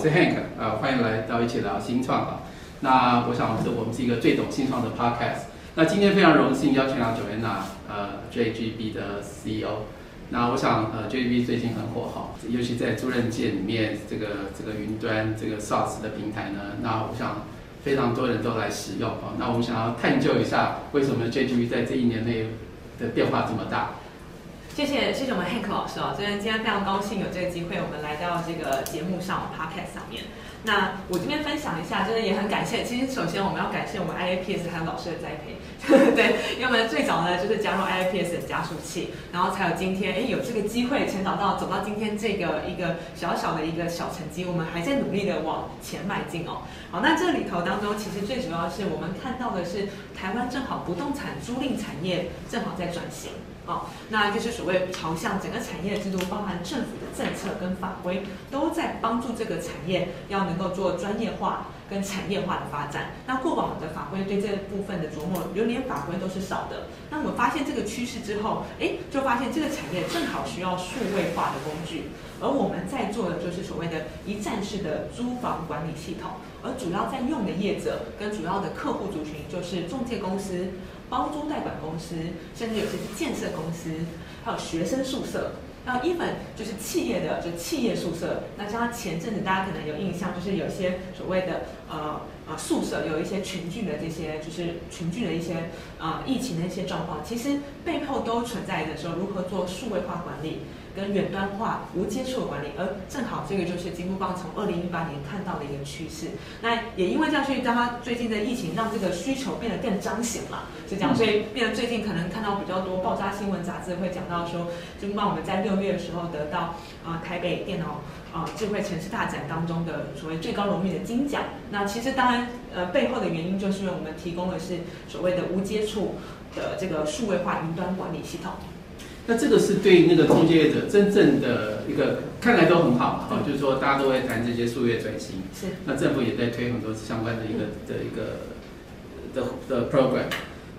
我是 Hank，呃，欢迎来到一起聊新创啊。那我想是我们是一个最懂新创的 Podcast。那今天非常荣幸邀请到 Joanna，呃，JGB 的 CEO。那我想，呃，JGB 最近很火哈，尤其在租赁界里面，这个这个云端这个 SaaS 的平台呢，那我想非常多人都来使用啊。那我们想要探究一下，为什么 JGB 在这一年内的变化这么大？谢谢谢谢我们 Hank 老师哦，今天今天非常高兴有这个机会，我们来到这个节目上 Podcast 上面。那我这边分享一下，就是也很感谢。其实首先我们要感谢我们 IAPS 还有老师的栽培，对，因为我们最早呢就是加入 IAPS 的加速器，然后才有今天，哎，有这个机会成长到走到今天这个一个小小的一个小成绩，我们还在努力的往前迈进哦。好，那这里头当中，其实最主要是我们看到的是台湾正好不动产租赁产业正好在转型。哦，那就是所谓朝向整个产业的制度，包含政府的政策跟法规，都在帮助这个产业要能够做专业化跟产业化的发展。那过往的法规对这部分的琢磨，流年法规都是少的。那我们发现这个趋势之后，哎，就发现这个产业正好需要数位化的工具，而我们在做的就是所谓的一站式的租房管理系统，而主要在用的业者跟主要的客户族群就是中介公司。包租代管公司，甚至有些是建设公司，还有学生宿舍，还有 even 就是企业的就企业宿舍。那像前阵子大家可能有印象，就是有些所谓的呃呃宿舍有一些群聚的这些就是群聚的一些啊疫情的一些状况，其实背后都存在着说，如何做数位化管理。跟远端化、无接触的管理，而正好这个就是金箍棒从二零一八年看到的一个趋势。那也因为这样，去让它最近的疫情让这个需求变得更彰显了，是这样。所以变得最近可能看到比较多爆炸新闻杂志会讲到说，金箍棒我们在六月的时候得到啊台北电脑啊智慧城市大展当中的所谓最高荣誉的金奖。那其实当然呃背后的原因就是我们提供的是所谓的无接触的这个数位化云端管理系统。那这个是对那个中介业者真正的一个看来都很好啊，就是说大家都会谈这些数业转型，是。那政府也在推很多相关的一个的一个的的 program，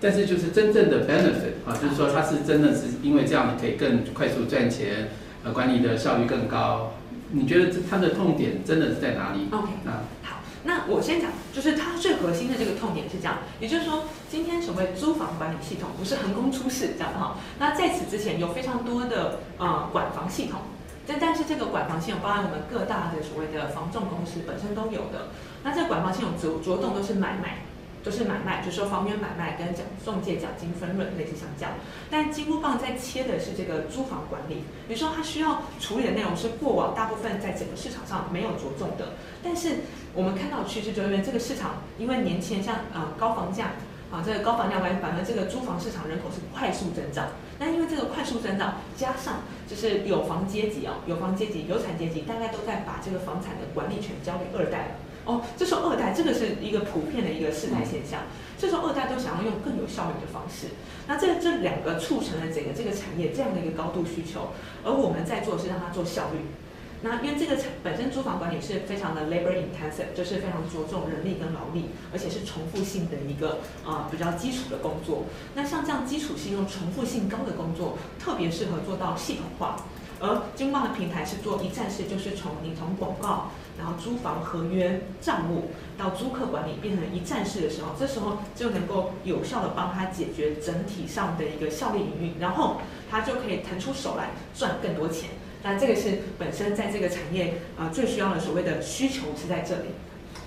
但是就是真正的 benefit 啊，就是说它是真的是因为这样可以更快速赚钱，呃，管理的效率更高。你觉得它的痛点真的是在哪里？OK，那好。那我先讲，就是它最核心的这个痛点是这样，也就是说，今天所谓租房管理系统不是横空出世这样的哈。那在此之前有非常多的呃管房系统，但但是这个管房系统包含我们各大的所谓的房仲公司本身都有的。那这个管房系统着着重都是买卖。都是买卖，就是说房源买卖跟奖中介奖金分润类似相这样。但金箍棒在切的是这个租房管理，比如说它需要处理的内容是过往大部分在整个市场上没有着重的。但是我们看到趋势，就因为这个市场因为年轻人像呃高房价啊，这个高房价完反而这个租房市场人口是快速增长。那因为这个快速增长，加上就是有房阶级哦，有房阶级、有产阶级，大概都在把这个房产的管理权交给二代了。哦，这时候二代这个是一个普遍的一个世代现象，这时候二代都想要用更有效率的方式，那这这两个促成了整个这个产业这样的一个高度需求，而我们在做是让它做效率，那因为这个产本身租房管理是非常的 labor intensive，就是非常着重人力跟劳力，而且是重复性的一个啊比较基础的工作，那像这样基础性又重复性高的工作，特别适合做到系统化。而金旺的平台是做一站式，就是从你从广告，然后租房合约、账务到租客管理变成一站式的时候，这时候就能够有效的帮他解决整体上的一个效率营运，然后他就可以腾出手来赚更多钱。那这个是本身在这个产业啊最需要的所谓的需求是在这里。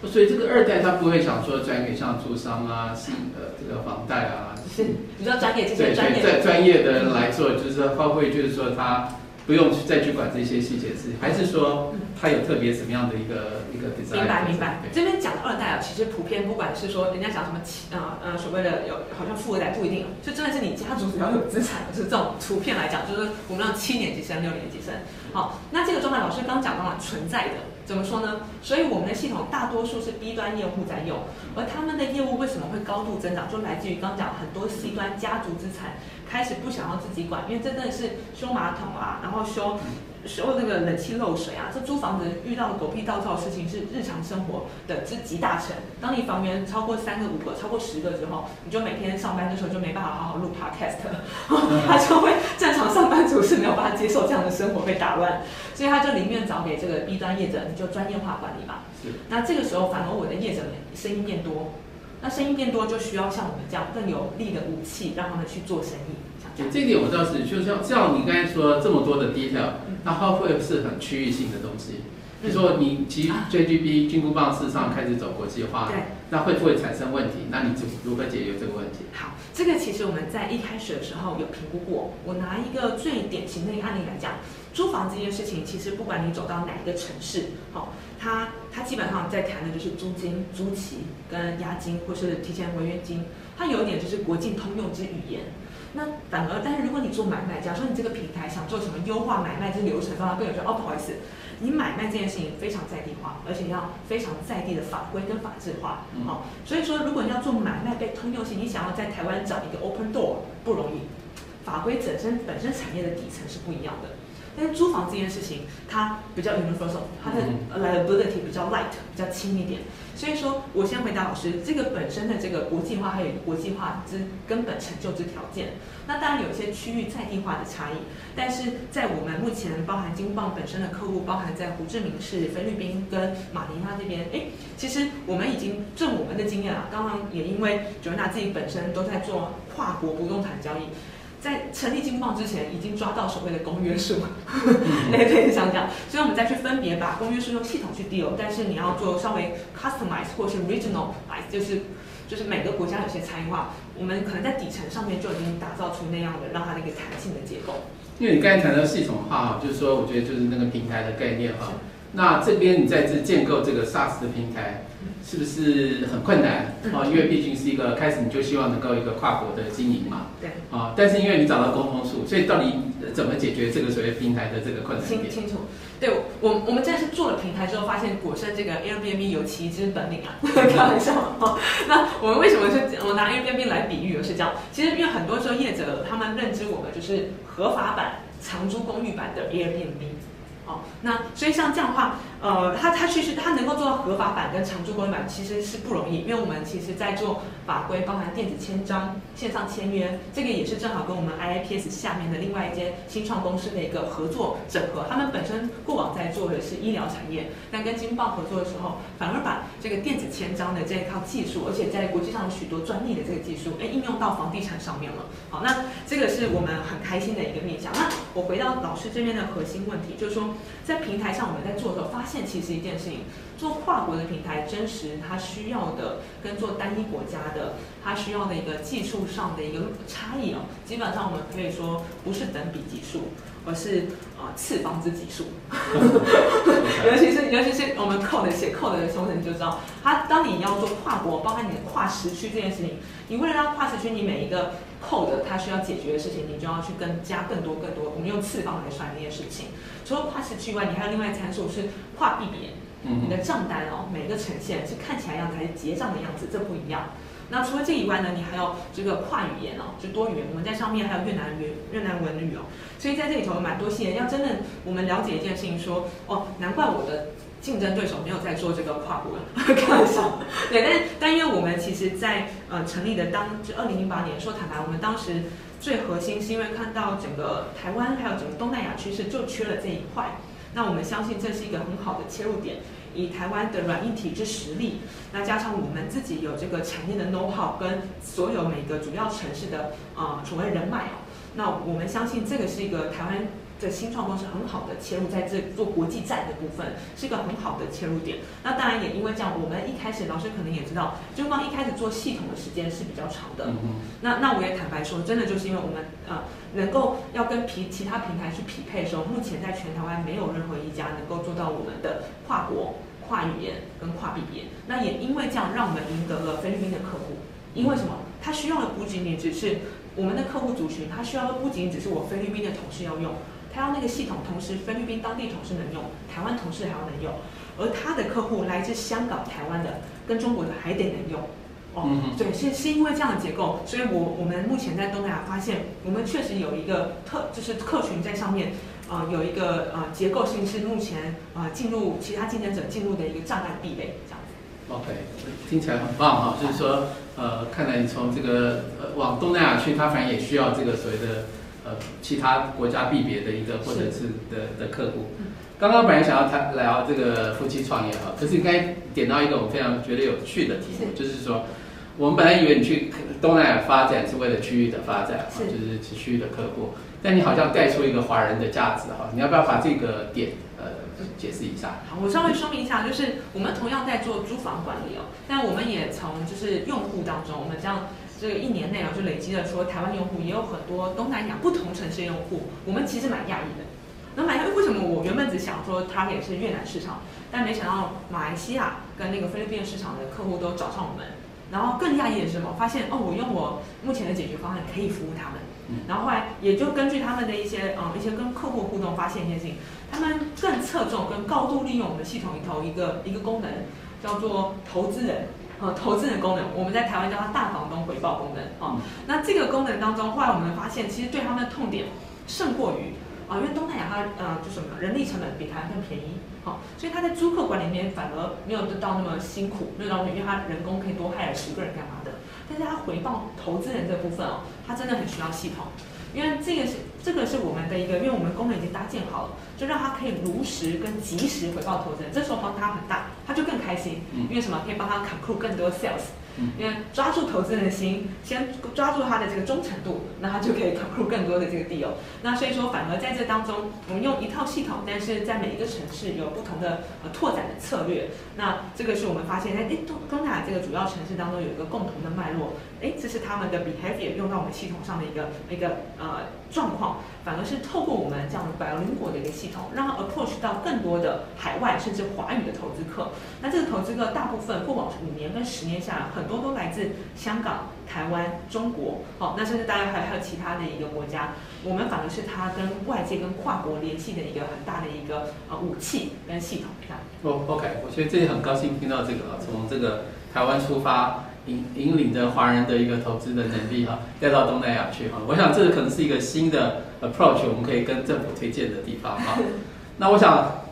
所以这个二代他不会想说转给像租商啊、信呃这个房贷啊，是比较专业这些专业在专业的人来做，就是说他会就是说他。不用去再去管这些细节事情，还是说他有特别什么样的一个一个 design？明白明白。这边讲的二代啊，其实普遍不管是说人家讲什么，呃呃所谓的有好像富二代不一定，就真的是你家族比较有资产，就是这种图片来讲，就是我们让七年级生、六年级生。好，那这个状态老师刚讲到了存在的。怎么说呢？所以我们的系统大多数是 B 端业务在用，而他们的业务为什么会高度增长？就来自于刚讲很多 C 端家族资产开始不想要自己管，因为真的是修马桶啊，然后修时候那个冷气漏水啊，这租房子遇到的狗屁倒灶的事情是日常生活的之集大成。当你房源超过三个、五个、超过十个之后，你就每天上班的时候就没办法好好录 podcast，他就会正常上班族是没有办法接受这样的生活被打乱，所以他就宁愿找给这个 B 端业者，你就专业化管理吧。是。那这个时候反而我的业者们生意变多，那生意变多就需要像我们这样更有力的武器，让他们去做生意。对，这点我倒是，就像像你刚才说这么多的 detail，那会不会是很区域性的东西？比如说你其实 JGB 金箍棒事实上开始走国际化，对，那会不会产生问题？那你怎如何解决这个问题？好，这个其实我们在一开始的时候有评估过。我拿一个最典型的一个案例来讲，租房这件事情，其实不管你走到哪一个城市，好，它它基本上在谈的就是租金、租期跟押金，或是提前违约金，它有一点就是国际通用之语言。那反而，但是如果你做买卖，假如说你这个平台想做什么优化买卖这流程，让它更有效，哦，不好意思，你买卖这件事情非常在地化，而且要非常在地的法规跟法制化，好，所以说如果你要做买卖被通用性，你想要在台湾找一个 open door 不容易，法规本身本身产业的底层是不一样的。但是租房这件事情，它比较 universal，它的 liability 比较 light，比较轻一点。所以说，我先回答老师，这个本身的这个国际化还有国际化之根本成就之条件。那当然有一些区域在地化的差异，但是在我们目前包含金棒本身的客户，包含在胡志明市、菲律宾跟马尼拉这边，哎，其实我们已经证我们的经验啊。刚刚也因为九娜自己本身都在做跨国不动产交易。在成立金棒之前，已经抓到所谓的公约数，类似像这样，所以我们再去分别把公约数用系统去 deal，但是你要做稍微 customize 或是 regional，就是就是每个国家有些差异化，我们可能在底层上面就已经打造出那样的让它的一个弹性的结构。因为你刚才谈到系统化，就是说我觉得就是那个平台的概念哈，那这边你在这建构这个 SaaS 的平台。是不是很困难？哦，因为毕竟是一个开始，你就希望能够一个跨国的经营嘛。对。啊，但是因为你找到沟通处，所以到底怎么解决这个所谓平台的这个困难？清清楚。对我，我们真的是做了平台之后，发现果生这个 Airbnb 有奇之本领啊！开玩笑。那我们为什么是我拿 Airbnb 来比喻？是这样，其实因为很多时候业者他们认知我们就是合法版长租公寓版的 Airbnb。哦，那所以像这样的话，呃，它它其实它能够做到合法版跟常驻公版其实是不容易，因为我们其实在做法规，包含电子签章、线上签约，这个也是正好跟我们 IIPS 下面的另外一间新创公司的一个合作整合。他们本身过往在做的是医疗产业，但跟金豹合作的时候，反而把这个电子签章的这一套技术，而且在国际上有许多专利的这个技术，哎，应用到房地产上面了。好，那这个是我们很开心的一个面向。那我回到老师这边的核心问题，就是说。在平台上，我们在做的时候，发现其实一件事情，做跨国的平台，真实它需要的跟做单一国家的，它需要的一个技术上的一个差异哦，基本上我们可以说不是等比级数，而是啊次方之级数。尤其是尤其是我们 code 写 code 的同学你就知道，它当你要做跨国，包含你的跨时区这件事情，你为了让跨时区，你每一个 code 它需要解决的事情，你就要去跟加更多更多，我们用次方来算那件事情。除了跨时区外，你还有另外参数是跨币别，你的账单哦，每个呈现是看起来样子还是结账的样子，这不一样。那除了这以外呢，你还有这个跨语言哦，就多语言。我们在上面还有越南语、越南文语哦，所以在这里头蛮多细节。要真的我们了解一件事情，说哦，难怪我的竞争对手没有在做这个跨国，开玩笑。对，但但因为我们其实，在呃成立的当就二零零八年，说坦白，我们当时。最核心是因为看到整个台湾还有整个东南亚趋势就缺了这一块，那我们相信这是一个很好的切入点。以台湾的软硬体制实力，那加上我们自己有这个产业的 know how 跟所有每个主要城市的呃所谓人脉哦，那我们相信这个是一个台湾。的新创公司很好的切入在这做国际站的部分，是一个很好的切入点。那当然也因为这样，我们一开始老师可能也知道，就光一开始做系统的时间是比较长的。嗯那那我也坦白说，真的就是因为我们呃能够要跟平其他平台去匹配的时候，目前在全台湾没有任何一家能够做到我们的跨国、跨语言跟跨币别。那也因为这样，让我们赢得了菲律宾的客户。因为什么？他需要的不仅仅只是我们的客户族群，他需要的不仅仅只是我菲律宾的同事要用。他要那个系统，同时菲律宾当地同事能用，台湾同事还要能用，而他的客户来自香港、台湾的，跟中国的还得能用。哦，对，是是因为这样的结构，所以我我们目前在东南亚发现，我们确实有一个特，就是客群在上面，呃有一个呃结构性是目前呃进入其他竞争者进入的一个障碍壁垒这样子。OK，听起来很棒哈，就是说，呃，看来你从这个呃往东南亚去，它反正也需要这个所谓的呃其他国家币别的一个或者是的的客户。刚刚本来想要谈聊这个夫妻创业哈，可是应该点到一个我非常觉得有趣的题目，就是说，我们本来以为你去东南亚发展是为了区域的发展，是就是区域的客户，但你好像带出一个华人的价值哈，你要不要把这个点呃解释一下？好，我稍微说明一下，就是我们同样在做租房管理哦，但我们也从就是用户当中，我们这样这个一年内啊，就累积了说台湾用户也有很多东南亚不同城市用户，我们其实蛮讶异的。那蛮讶异，为什么我原本只想说 target 是越南市场，但没想到马来西亚跟那个菲律宾市场的客户都找上我们。然后更讶异的是什么？发现哦，我用我目前的解决方案可以服务他们。然后后来也就根据他们的一些嗯一些跟客户互动，发现一些事情，他们更侧重跟高度利用我们的系统里头一个一个功能，叫做投资人。呃，投资人功能，我们在台湾叫它大房东回报功能哦。那这个功能当中，后来我们发现，其实对他们的痛点胜过于啊、因为东南亚它呃就什么人力成本比台湾更便宜，好、所以它在租客管理里面反而没有到那么辛苦，没有到那么因为他人工可以多害了十个人干嘛的，但是他回报投资人这部分哦，他真的很需要系统。因为这个是这个是我们的一个，因为我们功能已经搭建好了，就让他可以如实跟及时回报投资人，这时候帮他很大，他就更开心，因为什么？可以帮他 conclude 更多 sales，因为抓住投资人的心，先抓住他的这个忠诚度，那他就可以 conclude 更多的这个 deal。那所以说，反而在这当中，我们用一套系统，但是在每一个城市有不同的呃拓展的策略。那这个是我们发现，在哎东东南亚这个主要城市当中有一个共同的脉络，哎，这是他们的 behavior 用到我们系统上的一个一个呃状况，反而是透过我们这样的 bilingual 的一个系统，让它 approach 到更多的海外甚至华语的投资客。那这个投资客大部分过往五年跟十年下来，很多都来自香港、台湾、中国，好、那甚至当然还还有其他的一个国家。我们反而是它跟外界跟跨国联系的一个很大的一个呃武器跟系统，这样。哦、o k 我觉得这里很高兴听到这个啊，从这个台湾出发，引引领着华人的一个投资的能力哈，带到东南亚去哈。我想这个可能是一个新的 approach，我们可以跟政府推荐的地方哈。那我想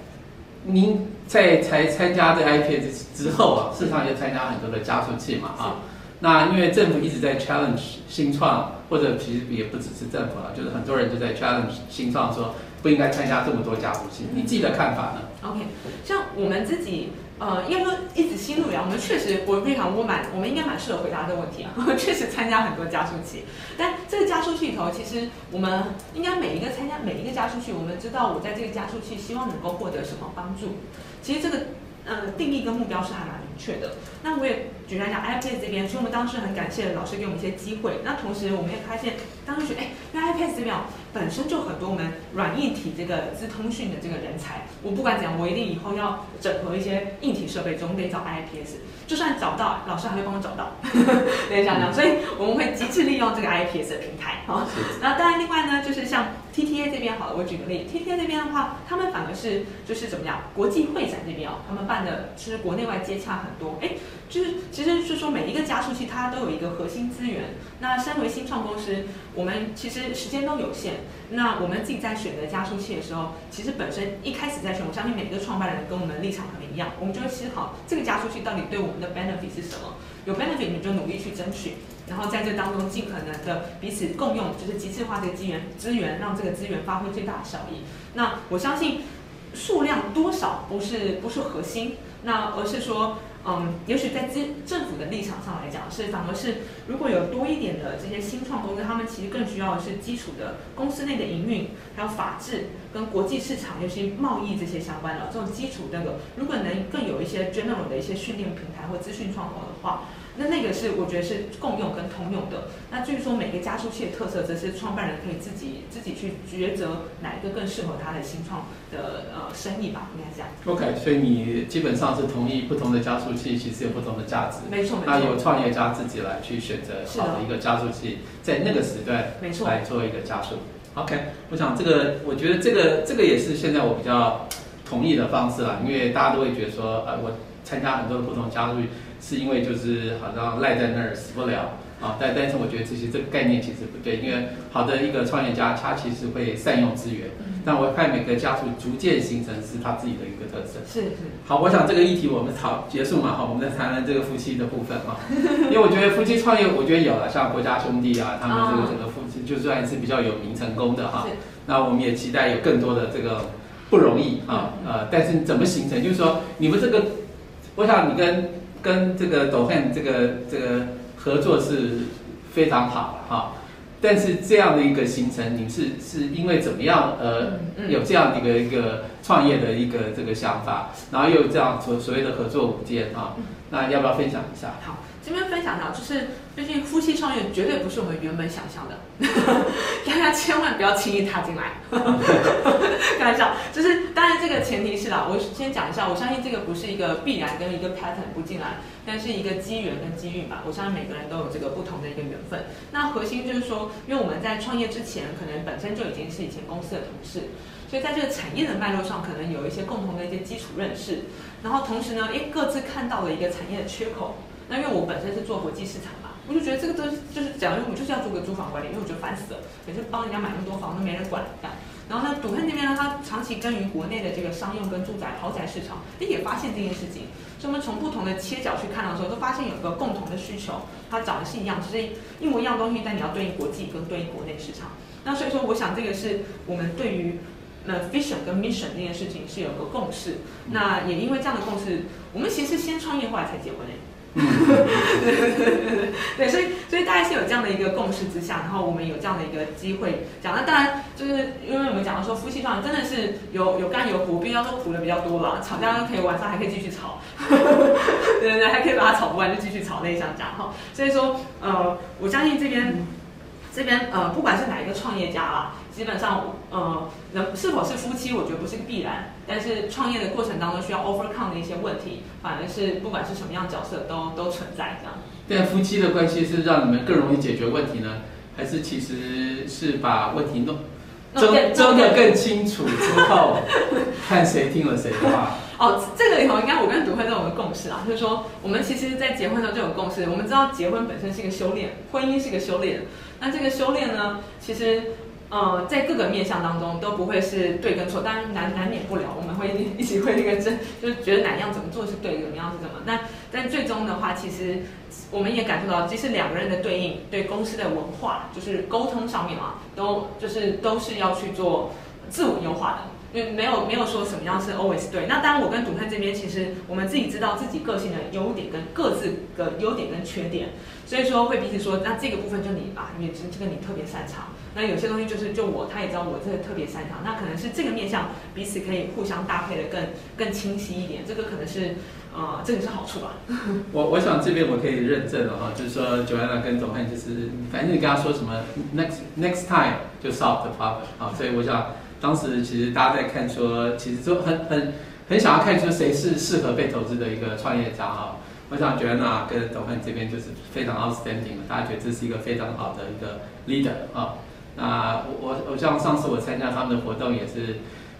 您在才参加这 IPS 之后啊，市场也参加很多的加速器嘛啊。那因为政府一直在 challenge 新创，或者其实也不只是政府了，就是很多人就在 challenge 新创说不应该参加这么多加速器。你自己的看法呢？OK，像我们自己，呃，应该说一直心路以来，我们确实，我非常我蛮，我们应该蛮适合回答这个问题啊。确实参加很多加速器，但这个加速器里头，其实我们应该每一个参加每一个加速器，我们知道我在这个加速器希望能够获得什么帮助。其实这个呃定义跟目标是还蛮确的。那我也举例来讲，iPad 这边，所以我们当时很感谢老师给我们一些机会。那同时我们也发现，当时觉得，哎，因为 iPad 这边哦本身就很多我们软硬体这个资通讯的这个人才，我不管怎样，我一定以后要整合一些硬体设备，总得找 IPS。就算找到，老师还会帮我找到，对，这样讲。所以我们会极致利用这个 IPS 的平台，好。那当然，另外呢，就是像 TTA 这边好了，我举个例，TTA 这边的话，他们反而是就是怎么样，国际会展这边哦，他们办的就是国内外接洽很多，哎，就是其实是说每一个加速器它都有一个核心资源。那身为新创公司，我们其实时间都有限，那我们自己在选择加速器的时候，其实本身一开始在选，我相信每个创办人跟我们立场很一样，我们就会思考这个加速器到底对我们的 benefit 是什么，有 benefit 你就努力去争取。然后在这当中尽可能的彼此共用，就是极致化这个资源，资源让这个资源发挥最大的效益。那我相信数量多少不是不是核心，那而是说，嗯，也许在政政府的立场上来讲，是反而是如果有多一点的这些新创公司，他们其实更需要的是基础的公司内的营运，还有法制跟国际市场，尤其贸易这些相关的这种基础那个，如果能更有一些 general 的一些训练平台或资讯窗口的话。那那个是我觉得是共用跟通用的。那至于说每个加速器的特色，则是创办人可以自己自己去抉择哪一个更适合他的新创的呃生意吧，应该这样。OK，所以你基本上是同意不同的加速器其实有不同的价值。没错没错那由，创业家自己来去选择好的一个加速器，在那个时段没错，来做一个加速。OK，我想这个，我觉得这个这个也是现在我比较同意的方式啦，因为大家都会觉得说，呃，我参加很多的不同加速器，是因为就是好像赖在那儿死不了，啊，但但是我觉得这些这个概念其实不对，因为好的一个创业家，他其实会善用资源。但我看每个家族逐渐形成是他自己的一个特色。是是。好，我想这个议题我们讨结束嘛，好，我们再谈谈这个夫妻的部分啊。因为我觉得夫妻创业，我觉得有了像国家兄弟啊，他们这个整个夫妻就算是比较有名成功的哈。那我们也期待有更多的这个不容易啊，呃，但是怎么形成？就是说你们这个，我想你跟跟这个抖汉这个这个合作是非常好的哈。但是这样的一个行程，你是是因为怎么样呃有这样的一个一个创业的一个这个想法，然后又这样所所谓的合作五件啊，那要不要分享一下？好，这边分享到就是，最近夫妻创业绝对不是我们原本想象的，大家千万不要轻易踏进来。开玩笑，就是当然这个前提是啦，我先讲一下，我相信这个不是一个必然跟一个 pattern 不进来。但是一个机缘跟机遇吧，我相信每个人都有这个不同的一个缘分。那核心就是说，因为我们在创业之前，可能本身就已经是以前公司的同事，所以在这个产业的脉络上，可能有一些共同的一些基础认识。然后同时呢，诶，各自看到了一个产业的缺口。那因为我本身是做国际市场嘛，我就觉得这个都就是讲，因为我就是要做个租房管理，因为我觉得烦死了，每次帮人家买那么多房都没人管。然后呢，赌汉这边呢，他长期耕耘国内的这个商用跟住宅豪宅市场，他也发现这件事情。所以我们从不同的切角去看的时候，都发现有个共同的需求，它长得是一样，只是一模一样东西，但你要对应国际跟对应国内市场。那所以说，我想这个是我们对于呃 vision 跟 mission 这件事情是有个共识。那也因为这样的共识，我们其实先创业，后来才结婚诶。对对对所以所以大概是有这样的一个共识之下，然后我们有这样的一个机会讲。那当然就是因为我们讲到说夫妻状真的是有有干有苦，必须要说苦的比较多了，吵架都可以晚上还可以继续吵，对对对，还可以把它吵不完就继续吵，那一想讲哈。所以说呃，我相信这边这边呃，不管是哪一个创业家啦。基本上，呃，能是否是夫妻，我觉得不是个必然。但是创业的过程当中需要 overcome 的一些问题，反而是不管是什么样角色都都存在这样。但夫妻的关系是让你们更容易解决问题呢，还是其实是把问题弄争争得更清楚之后，看谁听了谁的话？哦，这个里头应该我跟赌会都有个共识啊，就是说我们其实，在结婚的时候就有共识，我们知道结婚本身是一个修炼，婚姻是一个修炼。那这个修炼呢，其实。呃，在各个面向当中都不会是对跟错，当然难难免不了，我们会一起会那个争，就是觉得哪样怎么做是对，怎么样是怎么。那但最终的话，其实我们也感受到，其实两个人的对应，对公司的文化，就是沟通上面啊，都就是都是要去做自我优化的。因为没有没有说什么样是 always 对，那当然我跟赌汉这边其实我们自己知道自己个性的优点跟各自的优点跟缺点，所以说会彼此说，那这个部分就你啊，你这这个你特别擅长，那有些东西就是就我他也知道我这个特别擅长，那可能是这个面向彼此可以互相搭配的更更清晰一点，这个可能是呃这个是好处吧。我我想这边我可以认证了哈，就是说 Joanna 跟董汉就是反正你跟他说什么 next next time 就 solve the problem 啊，所以我想。当时其实大家在看说，其实就很很很想要看出谁是适合被投资的一个创业家哈。我想 Joanna，跟董汉这边就是非常 outstanding，大家觉得这是一个非常好的一个 leader 啊。那我我我像上次我参加他们的活动也是，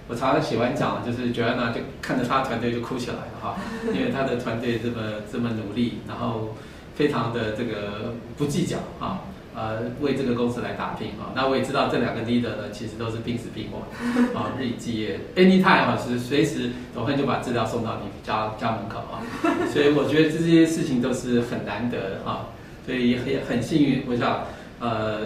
我常常喜欢讲，就是 Joanna 就看着他团队就哭起来了哈，因为他的团队这么这么努力，然后非常的这个不计较啊。呃，为这个公司来打拼啊！那我也知道这两个 leader 呢，其实都是拼死拼活啊，日以继夜，anytime 啊，是随时总会就把资料送到你家家门口啊。所以我觉得这些事情都是很难得啊，所以也很幸运，我想呃，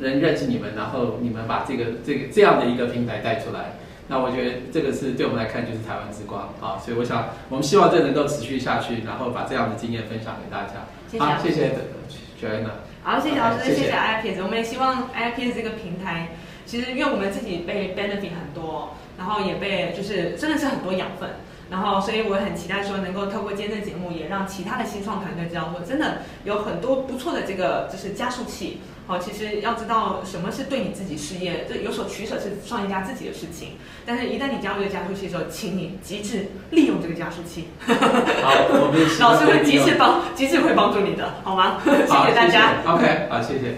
能认识你们，然后你们把这个这个这样的一个平台带出来，那我觉得这个是对我们来看就是台湾之光啊。所以我想我们希望这能够持续下去，然后把这样的经验分享给大家。好，谢谢 Joanna。好，谢谢老师，谢谢 iPS。我们也希望 iPS 这个平台，其实因为我们自己被 benefit 很多，然后也被就是真的是很多养分，然后所以我很期待说能够透过今天的节目，也让其他的新创团队知道我，真的有很多不错的这个就是加速器。好，其实要知道什么是对你自己事业这有所取舍是创业家自己的事情，但是一旦你加入这个加速器的时候，请你极致利用这个加速器。好，我们 老师会极致帮，极致会帮助你的，好吗？谢谢大家。OK，好，谢谢。